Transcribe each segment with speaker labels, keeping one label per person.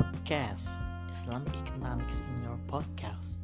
Speaker 1: Broadcast Islamic Economics in your podcast.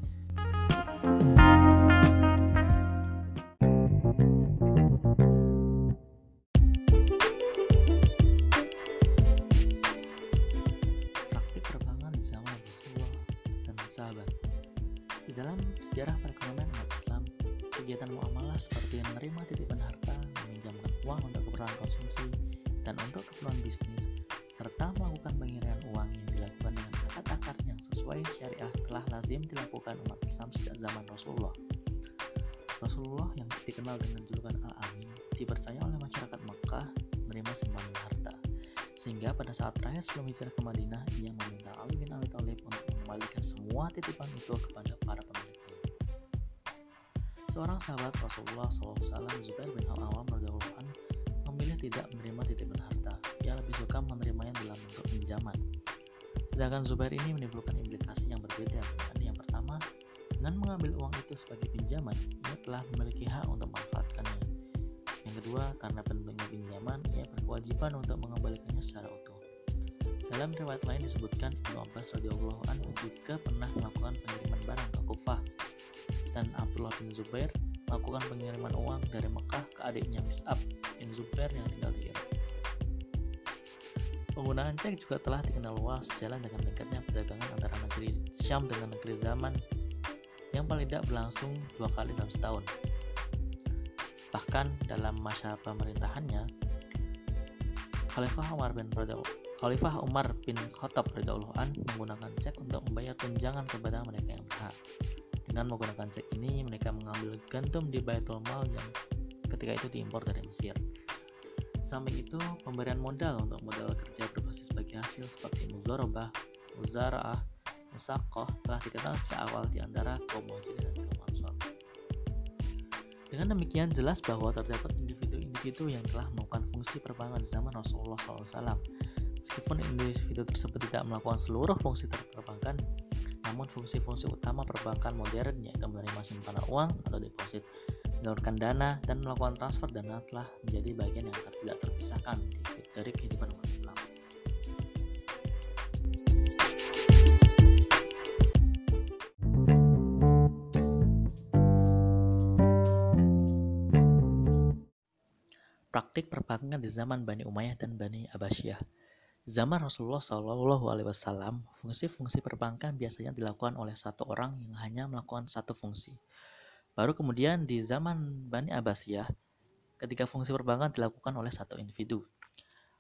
Speaker 1: Syariah telah lazim dilakukan umat Islam sejak zaman Rasulullah. Rasulullah yang dikenal dengan julukan Al-Amin dipercaya oleh masyarakat Mekah menerima simpanan harta. Sehingga pada saat terakhir sebelum hijrah ke Madinah, ia meminta Ali bin Abi Thalib untuk mengembalikan semua titipan itu kepada para pemiliknya. Seorang sahabat Rasulullah SAW, Zubair bin Al-Awam radhiyallahu memilih tidak menerima titipan harta. Ia lebih suka menerimanya dalam bentuk pinjaman. Sedangkan Zubair ini menimbulkan implikasi yang berbeda. yang pertama, dengan mengambil uang itu sebagai pinjaman, ia telah memiliki hak untuk memanfaatkannya. Yang kedua, karena pentingnya pinjaman, ia berkewajiban untuk mengembalikannya secara utuh. Dalam riwayat lain disebutkan Ibnu Abbas radhiyallahu anhu juga pernah melakukan pengiriman barang ke Kufah dan Abdullah bin Zubair melakukan pengiriman uang dari Mekah ke adiknya Mis'ab bin Zubair yang tinggal di Irak. Penggunaan cek juga telah dikenal luas sejalan dengan meningkatnya perdagangan antara negeri Syam dengan negeri zaman yang paling tidak berlangsung dua kali dalam setahun. Bahkan dalam masa pemerintahannya, Khalifah Umar bin Khalifah Umar bin Khattab radhiyallahu an menggunakan cek untuk membayar tunjangan kepada mereka yang berhak. Dengan menggunakan cek ini, mereka mengambil gantum di Baitul Mal yang ketika itu diimpor dari Mesir. Samping itu, pemberian modal untuk modal kerja berbasis bagi hasil seperti muzarabah, muzara'ah, musakoh telah dikenal sejak awal di antara kaum muhajirin dan kaum ansor. Dengan demikian jelas bahwa terdapat individu-individu yang telah melakukan fungsi perbankan di zaman Rasulullah SAW. Meskipun individu tersebut tidak melakukan seluruh fungsi perbankan, namun fungsi-fungsi utama perbankan modern yaitu menerima simpanan uang atau deposit, menyalurkan dana, dan melakukan transfer dana telah menjadi bagian yang tidak terpisahkan dari kehidupan umat Islam. Praktik perbankan di zaman Bani Umayyah dan Bani Abbasiyah. Zaman Rasulullah Shallallahu Alaihi Wasallam, fungsi-fungsi perbankan biasanya dilakukan oleh satu orang yang hanya melakukan satu fungsi. Baru kemudian di zaman Bani Abbasiyah, ketika fungsi perbankan dilakukan oleh satu individu.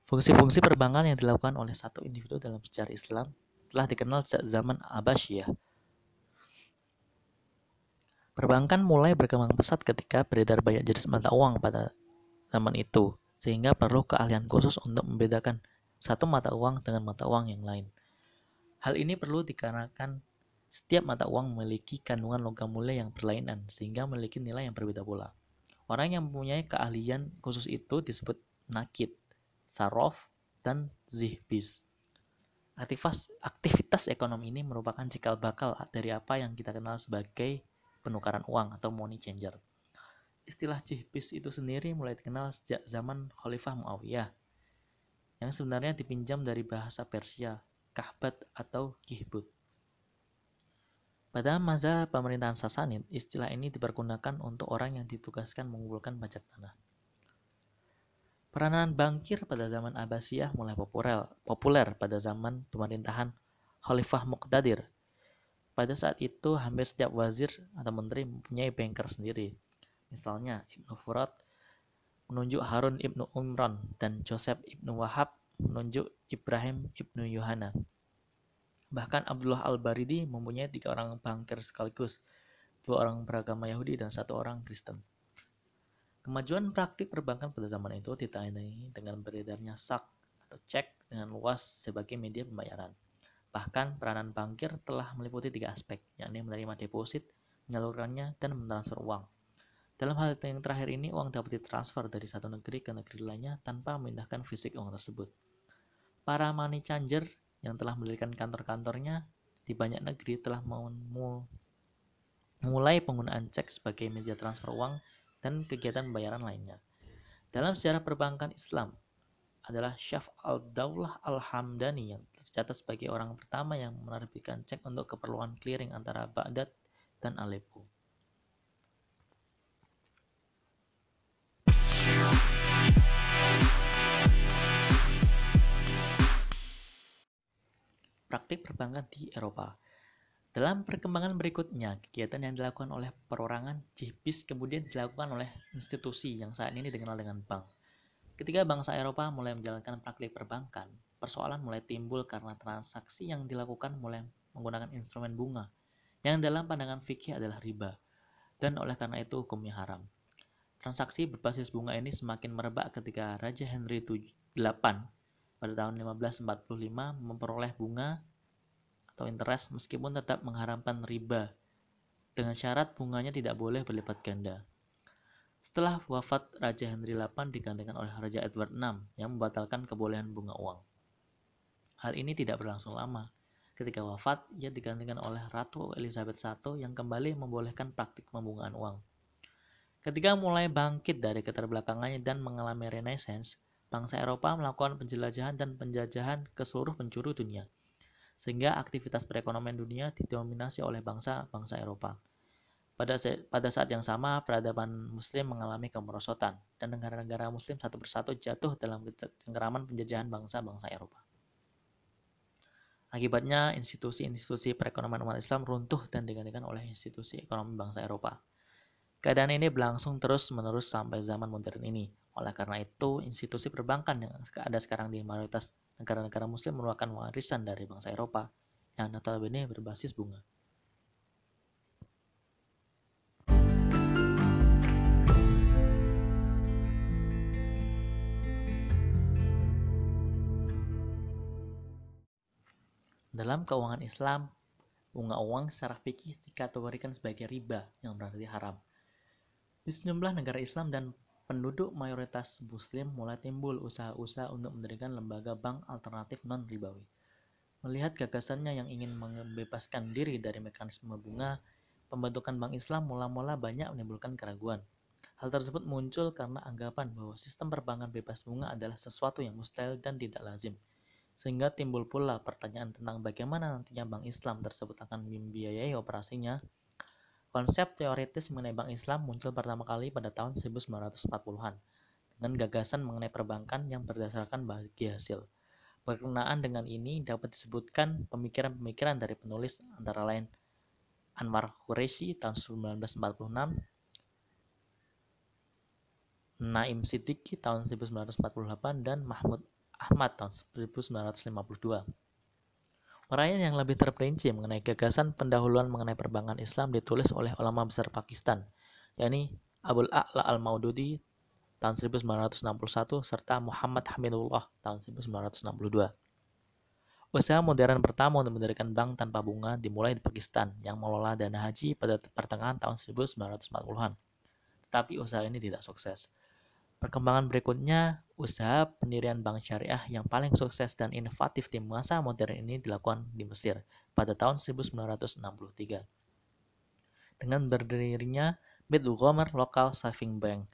Speaker 1: Fungsi-fungsi perbankan yang dilakukan oleh satu individu dalam sejarah Islam telah dikenal sejak zaman Abbasiyah. Perbankan mulai berkembang pesat ketika beredar banyak jenis mata uang pada zaman itu, sehingga perlu keahlian khusus untuk membedakan satu mata uang dengan mata uang yang lain. Hal ini perlu dikarenakan setiap mata uang memiliki kandungan logam mulia yang berlainan sehingga memiliki nilai yang berbeda pula. Orang yang mempunyai keahlian khusus itu disebut nakid, sarof, dan zihbis. Aktivitas, aktivitas ekonomi ini merupakan cikal bakal dari apa yang kita kenal sebagai penukaran uang atau money changer. Istilah jihbis itu sendiri mulai dikenal sejak zaman Khalifah Muawiyah yang sebenarnya dipinjam dari bahasa Persia, kahbat atau kihbut. Pada masa pemerintahan Sasanid, istilah ini dipergunakan untuk orang yang ditugaskan mengumpulkan pajak tanah. Peranan bankir pada zaman Abbasiyah mulai populer, populer pada zaman pemerintahan Khalifah Muqtadir. Pada saat itu, hampir setiap wazir atau menteri mempunyai banker sendiri. Misalnya, Ibnu Furat menunjuk Harun ibnu Umran dan Joseph ibnu Wahab menunjuk Ibrahim ibnu Yohana. Bahkan Abdullah al-Baridi mempunyai tiga orang banker sekaligus, dua orang beragama Yahudi dan satu orang Kristen. Kemajuan praktik perbankan pada zaman itu ditandai dengan beredarnya sak atau cek dengan luas sebagai media pembayaran. Bahkan peranan bankir telah meliputi tiga aspek, yakni menerima deposit, menyalurkannya, dan mentransfer uang. Dalam hal yang terakhir ini, uang dapat ditransfer dari satu negeri ke negeri lainnya tanpa memindahkan fisik uang tersebut. Para money changer yang telah mendirikan kantor-kantornya di banyak negeri telah mulai penggunaan cek sebagai media transfer uang dan kegiatan pembayaran lainnya. Dalam sejarah perbankan Islam, adalah Syaf al-Daulah al-Hamdani yang tercatat sebagai orang pertama yang menerbitkan cek untuk keperluan clearing antara Baghdad dan Aleppo. Praktik perbankan di Eropa dalam perkembangan berikutnya, kegiatan yang dilakukan oleh perorangan jihbis kemudian dilakukan oleh institusi yang saat ini dikenal dengan bank. Ketika bangsa Eropa mulai menjalankan praktik perbankan, persoalan mulai timbul karena transaksi yang dilakukan mulai menggunakan instrumen bunga, yang dalam pandangan fikih adalah riba, dan oleh karena itu hukumnya haram. Transaksi berbasis bunga ini semakin merebak ketika Raja Henry VIII pada tahun 1545 memperoleh bunga atau interest meskipun tetap mengharamkan riba dengan syarat bunganya tidak boleh berlipat ganda. Setelah wafat Raja Henry VIII digantikan oleh Raja Edward VI yang membatalkan kebolehan bunga uang. Hal ini tidak berlangsung lama. Ketika wafat, ia digantikan oleh Ratu Elizabeth I yang kembali membolehkan praktik pembungaan uang. Ketika mulai bangkit dari keterbelakangannya dan mengalami renaissance, bangsa Eropa melakukan penjelajahan dan penjajahan ke seluruh penjuru dunia sehingga aktivitas perekonomian dunia didominasi oleh bangsa-bangsa Eropa. Pada, pada saat yang sama, peradaban Muslim mengalami kemerosotan, dan negara-negara Muslim satu persatu jatuh dalam cengkeraman penjajahan bangsa-bangsa Eropa. Akibatnya, institusi-institusi perekonomian umat Islam runtuh dan digantikan oleh institusi ekonomi bangsa Eropa. Keadaan ini berlangsung terus-menerus sampai zaman modern ini. Oleh karena itu, institusi perbankan yang ada sekarang di mayoritas negara-negara muslim merupakan warisan dari bangsa Eropa yang notabene berbasis bunga. Dalam keuangan Islam, bunga uang secara fikih dikategorikan sebagai riba yang berarti haram. Di sejumlah negara Islam dan penduduk mayoritas muslim mulai timbul usaha-usaha untuk mendirikan lembaga bank alternatif non-ribawi. Melihat gagasannya yang ingin membebaskan diri dari mekanisme bunga, pembentukan bank Islam mula-mula banyak menimbulkan keraguan. Hal tersebut muncul karena anggapan bahwa sistem perbankan bebas bunga adalah sesuatu yang mustahil dan tidak lazim. Sehingga timbul pula pertanyaan tentang bagaimana nantinya bank Islam tersebut akan membiayai operasinya Konsep teoritis mengenai bank Islam muncul pertama kali pada tahun 1940-an dengan gagasan mengenai perbankan yang berdasarkan bagi hasil. Berkenaan dengan ini dapat disebutkan pemikiran-pemikiran dari penulis antara lain Anwar Qureshi tahun 1946, Naim Siddiqui tahun 1948, dan Mahmud Ahmad tahun 1952. Uraian yang lebih terperinci mengenai gagasan pendahuluan mengenai perbankan Islam ditulis oleh ulama besar Pakistan, yakni Abul A'la al-Maududi tahun 1961 serta Muhammad Hamidullah tahun 1962. Usaha modern pertama untuk mendirikan bank tanpa bunga dimulai di Pakistan yang mengelola dana haji pada pertengahan tahun 1940-an. Tetapi usaha ini tidak sukses. Perkembangan berikutnya, usaha pendirian bank syariah yang paling sukses dan inovatif di masa modern ini dilakukan di Mesir pada tahun 1963. Dengan berdirinya Baitul Ghomer Local Saving Bank.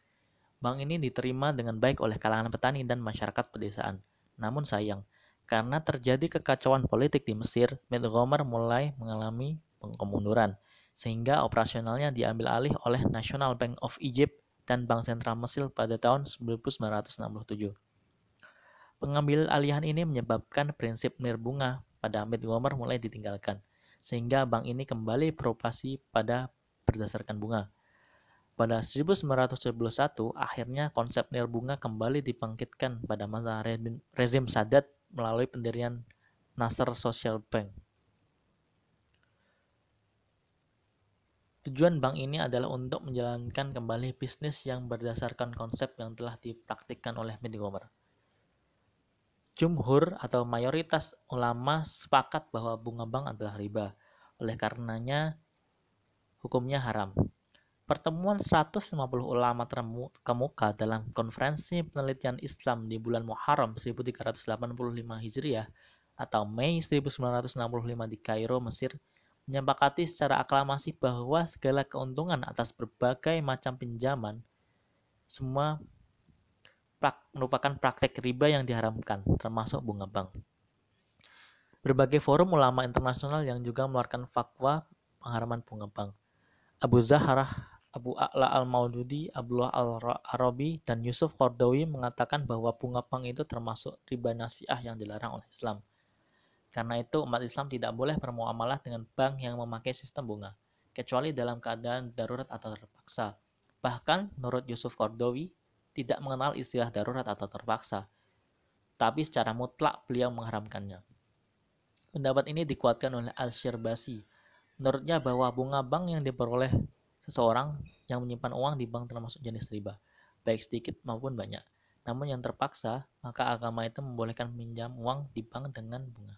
Speaker 1: Bank ini diterima dengan baik oleh kalangan petani dan masyarakat pedesaan. Namun sayang, karena terjadi kekacauan politik di Mesir, Baitul Ghomer mulai mengalami kemunduran, sehingga operasionalnya diambil alih oleh National Bank of Egypt dan Bank Sentral Mesir pada tahun 1967. Pengambil alihan ini menyebabkan prinsip nirbunga pada Amit Gomer mulai ditinggalkan, sehingga bank ini kembali beroperasi pada berdasarkan bunga. Pada 1971, akhirnya konsep nirbunga kembali dibangkitkan pada masa rezim Sadat melalui pendirian Nasser Social Bank. Tujuan bank ini adalah untuk menjalankan kembali bisnis yang berdasarkan konsep yang telah dipraktikkan oleh Gomer. Jumhur atau mayoritas ulama sepakat bahwa bunga bank adalah riba. Oleh karenanya, hukumnya haram. Pertemuan 150 ulama terkemuka dalam konferensi penelitian Islam di bulan Muharram 1385 Hijriah atau Mei 1965 di Kairo, Mesir menyepakati secara aklamasi bahwa segala keuntungan atas berbagai macam pinjaman semua merupakan praktek riba yang diharamkan, termasuk bunga bank. Berbagai forum ulama internasional yang juga mengeluarkan fatwa pengharaman bunga bank. Abu Zahrah, Abu A'la al-Maududi, Abdullah al-Arabi, dan Yusuf Qardawi mengatakan bahwa bunga bank itu termasuk riba nasiah yang dilarang oleh Islam. Karena itu umat Islam tidak boleh bermuamalah dengan bank yang memakai sistem bunga, kecuali dalam keadaan darurat atau terpaksa. Bahkan, menurut Yusuf Qardawi, tidak mengenal istilah darurat atau terpaksa, tapi secara mutlak beliau mengharamkannya. Pendapat ini dikuatkan oleh Al-Shirbasi, Menurutnya bahwa bunga bank yang diperoleh seseorang yang menyimpan uang di bank termasuk jenis riba, baik sedikit maupun banyak. Namun yang terpaksa, maka agama itu membolehkan meminjam uang di bank dengan bunga.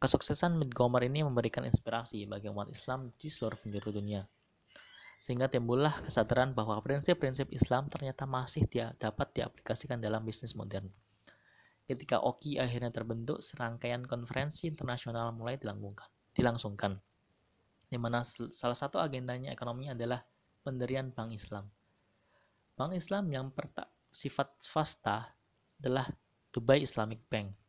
Speaker 1: Kesuksesan Montgomery ini memberikan inspirasi bagi umat Islam di seluruh penjuru dunia. Sehingga timbullah kesadaran bahwa prinsip-prinsip Islam ternyata masih dia dapat diaplikasikan dalam bisnis modern. Ketika OKI akhirnya terbentuk, serangkaian konferensi internasional mulai dilangsungkan dilangsungkan. Di mana salah satu agendanya ekonomi adalah pendirian Bank Islam. Bank Islam yang sifat swasta adalah Dubai Islamic Bank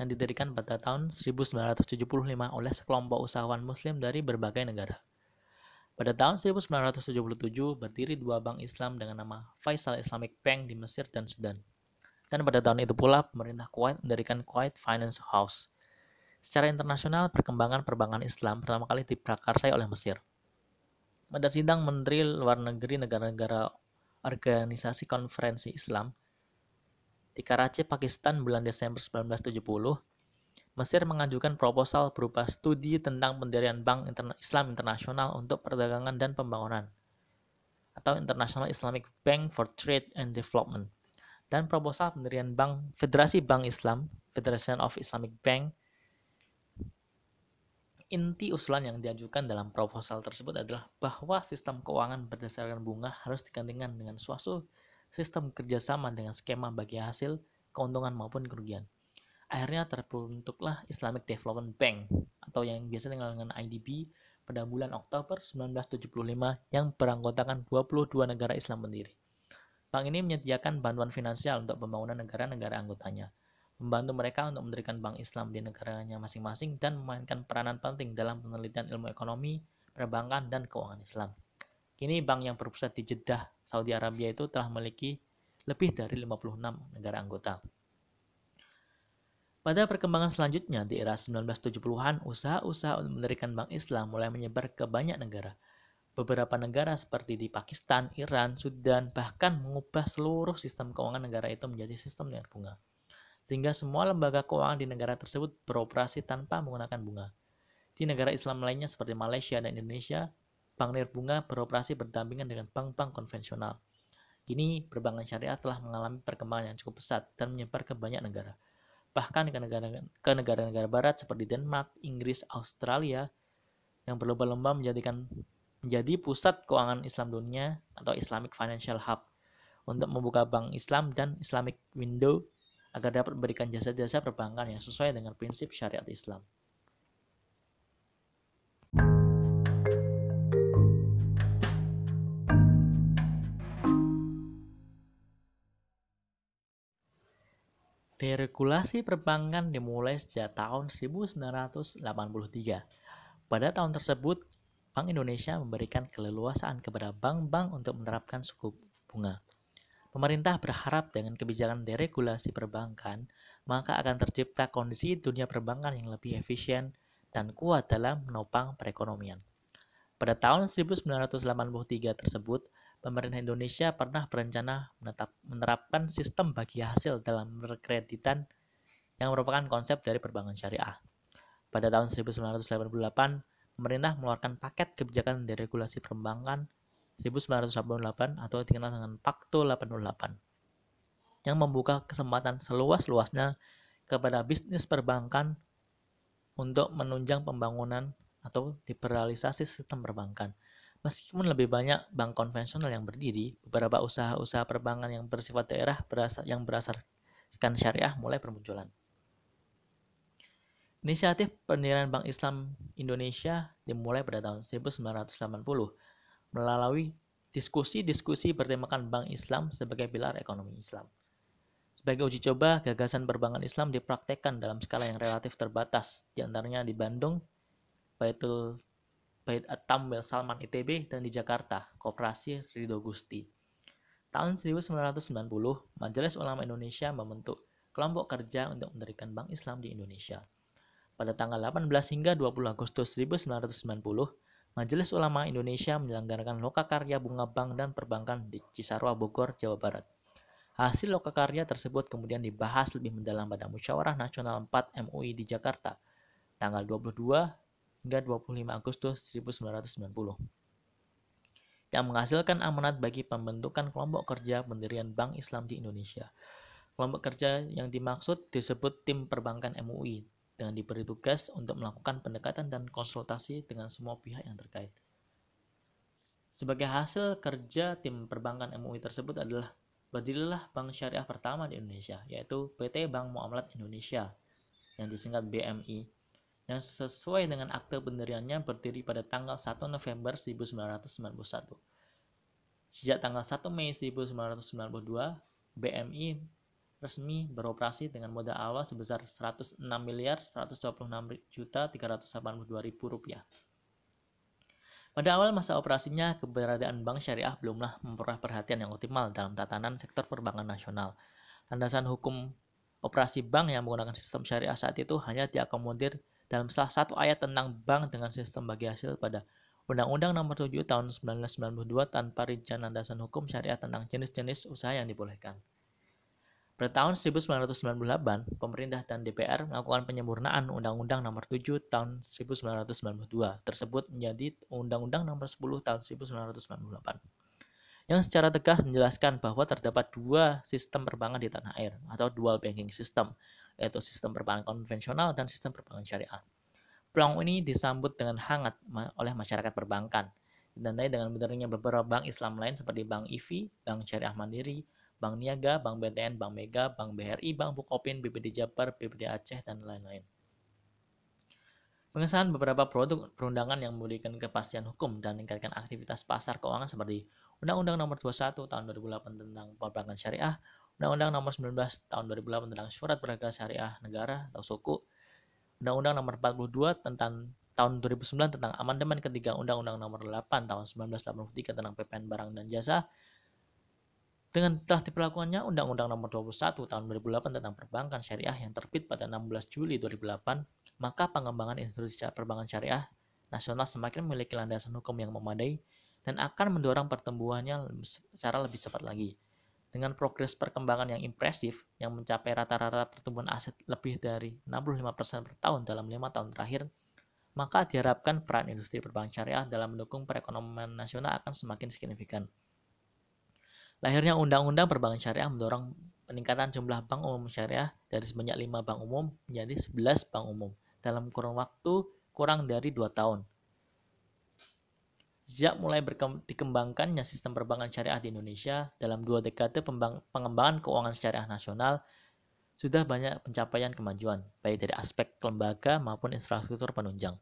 Speaker 1: yang didirikan pada tahun 1975 oleh sekelompok usahawan muslim dari berbagai negara. Pada tahun 1977 berdiri dua bank Islam dengan nama Faisal Islamic Bank di Mesir dan Sudan. Dan pada tahun itu pula pemerintah Kuwait mendirikan Kuwait Finance House Secara internasional, perkembangan perbankan Islam pertama kali diprakarsai oleh Mesir. Pada sidang Menteri Luar Negeri negara-negara Organisasi Konferensi Islam di Karachi, Pakistan bulan Desember 1970, Mesir mengajukan proposal berupa studi tentang pendirian Bank Islam Internasional untuk Perdagangan dan Pembangunan atau International Islamic Bank for Trade and Development dan proposal pendirian Bank Federasi Bank Islam Federation of Islamic Bank. Inti usulan yang diajukan dalam proposal tersebut adalah bahwa sistem keuangan berdasarkan bunga harus digantikan dengan suatu sistem kerjasama dengan skema bagi hasil, keuntungan maupun kerugian. Akhirnya terbentuklah Islamic Development Bank atau yang biasa dikenal dengan IDB pada bulan Oktober 1975 yang beranggotakan 22 negara Islam pendiri. Bank ini menyediakan bantuan finansial untuk pembangunan negara-negara anggotanya membantu mereka untuk mendirikan bank Islam di negaranya masing-masing dan memainkan peranan penting dalam penelitian ilmu ekonomi, perbankan, dan keuangan Islam. Kini bank yang berpusat di Jeddah, Saudi Arabia itu telah memiliki lebih dari 56 negara anggota. Pada perkembangan selanjutnya di era 1970-an, usaha-usaha untuk mendirikan bank Islam mulai menyebar ke banyak negara. Beberapa negara seperti di Pakistan, Iran, Sudan, bahkan mengubah seluruh sistem keuangan negara itu menjadi sistem dengan bunga sehingga semua lembaga keuangan di negara tersebut beroperasi tanpa menggunakan bunga. Di negara Islam lainnya seperti Malaysia dan Indonesia, bank nirbunga beroperasi berdampingan dengan bank-bank konvensional. Kini, perbankan syariah telah mengalami perkembangan yang cukup pesat dan menyebar ke banyak negara. Bahkan ke negara-negara barat seperti Denmark, Inggris, Australia, yang berlomba-lomba menjadikan menjadi pusat keuangan Islam dunia atau Islamic Financial Hub untuk membuka bank Islam dan Islamic Window agar dapat memberikan jasa-jasa perbankan yang sesuai dengan prinsip syariat Islam. Deregulasi perbankan dimulai sejak tahun 1983. Pada tahun tersebut, Bank Indonesia memberikan keleluasaan kepada bank-bank untuk menerapkan suku bunga. Pemerintah berharap dengan kebijakan deregulasi perbankan, maka akan tercipta kondisi dunia perbankan yang lebih efisien dan kuat dalam menopang perekonomian. Pada tahun 1983 tersebut, pemerintah Indonesia pernah berencana menetap, menerapkan sistem bagi hasil dalam kreditan yang merupakan konsep dari perbankan syariah. Pada tahun 1988, pemerintah mengeluarkan paket kebijakan deregulasi perbankan 1988 atau dikenal dengan Pakto 88 yang membuka kesempatan seluas-luasnya kepada bisnis perbankan untuk menunjang pembangunan atau liberalisasi sistem perbankan. Meskipun lebih banyak bank konvensional yang berdiri, beberapa usaha-usaha perbankan yang bersifat daerah berasal, yang berasaskan syariah mulai bermunculan. Inisiatif pendirian Bank Islam Indonesia dimulai pada tahun 1980 melalui diskusi-diskusi bertemakan Bank Islam sebagai pilar ekonomi Islam. Sebagai uji coba, gagasan perbankan Islam dipraktekkan dalam skala yang relatif terbatas, di antaranya di Bandung, Baitul Bait Atam Salman ITB, dan di Jakarta, Koperasi Ridho Gusti. Tahun 1990, Majelis Ulama Indonesia membentuk kelompok kerja untuk mendirikan Bank Islam di Indonesia. Pada tanggal 18 hingga 20 Agustus 1990, Majelis Ulama Indonesia menyelenggarakan Lokakarya Bunga Bank dan Perbankan di Cisarua, Bogor, Jawa Barat. Hasil lokakarya tersebut kemudian dibahas lebih mendalam pada Musyawarah Nasional 4 MUI di Jakarta, tanggal 22 hingga 25 Agustus 1990 yang menghasilkan amanat bagi pembentukan kelompok kerja pendirian Bank Islam di Indonesia. Kelompok kerja yang dimaksud disebut Tim Perbankan MUI dengan diberi tugas untuk melakukan pendekatan dan konsultasi dengan semua pihak yang terkait. Sebagai hasil kerja tim perbankan MUI tersebut adalah berdirilah bank syariah pertama di Indonesia, yaitu PT Bank Muamalat Indonesia, yang disingkat BMI yang sesuai dengan akte pendiriannya berdiri pada tanggal 1 November 1991. Sejak tanggal 1 Mei 1992, BMI resmi beroperasi dengan modal awal sebesar 106 miliar 126 juta 382 ribu rupiah. Pada awal masa operasinya, keberadaan bank syariah belumlah memperoleh perhatian yang optimal dalam tatanan sektor perbankan nasional. Landasan hukum operasi bank yang menggunakan sistem syariah saat itu hanya diakomodir dalam salah satu ayat tentang bank dengan sistem bagi hasil pada Undang-Undang Nomor 7 Tahun 1992 tanpa rincian landasan hukum syariah tentang jenis-jenis usaha yang dibolehkan. Pada tahun 1998, pemerintah dan DPR melakukan penyempurnaan Undang-Undang Nomor 7 Tahun 1992 tersebut menjadi Undang-Undang Nomor 10 Tahun 1998 yang secara tegas menjelaskan bahwa terdapat dua sistem perbankan di tanah air atau dual banking system yaitu sistem perbankan konvensional dan sistem perbankan syariah. Peluang ini disambut dengan hangat oleh masyarakat perbankan, ditandai dengan berdirinya beberapa bank Islam lain seperti Bank IVI, Bank Syariah Mandiri, Bank Niaga, Bank BTN, Bank Mega, Bank BRI, Bank Bukopin, BPD Jabar, BPD Aceh, dan lain-lain. Pengesahan beberapa produk perundangan yang memberikan kepastian hukum dan meningkatkan aktivitas pasar keuangan seperti Undang-Undang Nomor 21 Tahun 2008 tentang Perbankan Syariah, Undang-Undang Nomor 19 Tahun 2008 tentang Surat Berharga Syariah Negara atau Suku, Undang-Undang Nomor 42 tentang tahun 2009 tentang amandemen ketiga Undang-Undang Nomor 8 tahun 1983 tentang PPN barang dan jasa. Dengan telah diperlakukannya Undang-Undang Nomor 21 tahun 2008 tentang perbankan syariah yang terbit pada 16 Juli 2008, maka pengembangan institusi perbankan syariah nasional semakin memiliki landasan hukum yang memadai dan akan mendorong pertumbuhannya secara lebih cepat lagi. Dengan progres perkembangan yang impresif yang mencapai rata-rata pertumbuhan aset lebih dari 65% per tahun dalam lima tahun terakhir, maka diharapkan peran industri perbankan syariah dalam mendukung perekonomian nasional akan semakin signifikan. Lahirnya Undang-Undang Perbankan Syariah mendorong peningkatan jumlah bank umum syariah dari sebanyak 5 bank umum menjadi 11 bank umum dalam kurun waktu kurang dari 2 tahun. Sejak mulai dikembangkannya sistem perbankan syariah di Indonesia dalam dua dekade pengembangan keuangan syariah nasional, sudah banyak pencapaian kemajuan, baik dari aspek lembaga maupun infrastruktur penunjang.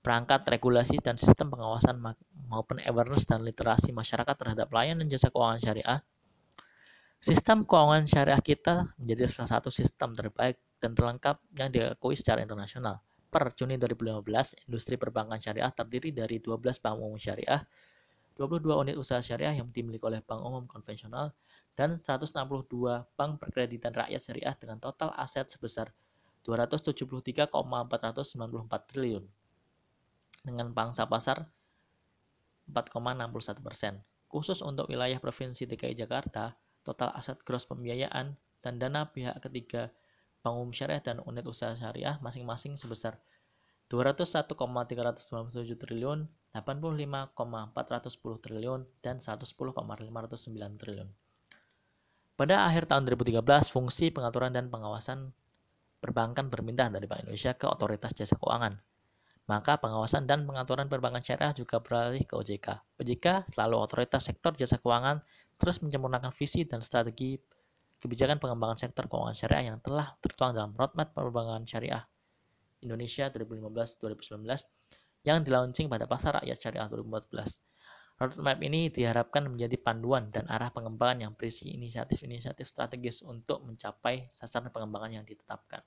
Speaker 1: Perangkat regulasi dan sistem pengawasan maupun awareness dan literasi masyarakat terhadap layanan jasa keuangan syariah. Sistem keuangan syariah kita menjadi salah satu sistem terbaik dan terlengkap yang diakui secara internasional per Juni 2015, industri perbankan syariah terdiri dari 12 bank umum syariah, 22 unit usaha syariah yang dimiliki oleh bank umum konvensional, dan 162 bank perkreditan rakyat syariah dengan total aset sebesar 273,494 triliun dengan pangsa pasar 4,61 persen. Khusus untuk wilayah Provinsi DKI Jakarta, total aset gross pembiayaan dan dana pihak ketiga bank umum syariah dan unit usaha syariah masing-masing sebesar 201,397 triliun, 85,410 triliun, dan 110,509 triliun. Pada akhir tahun 2013, fungsi pengaturan dan pengawasan perbankan berpindah dari Bank Indonesia ke Otoritas Jasa Keuangan. Maka pengawasan dan pengaturan perbankan syariah juga beralih ke OJK. OJK selalu otoritas sektor jasa keuangan terus menyempurnakan visi dan strategi kebijakan pengembangan sektor keuangan syariah yang telah tertuang dalam roadmap perbankan syariah Indonesia 2015-2019 yang dilaunching pada pasar rakyat syariah 2014. Roadmap ini diharapkan menjadi panduan dan arah pengembangan yang berisi inisiatif-inisiatif strategis untuk mencapai sasaran pengembangan yang ditetapkan.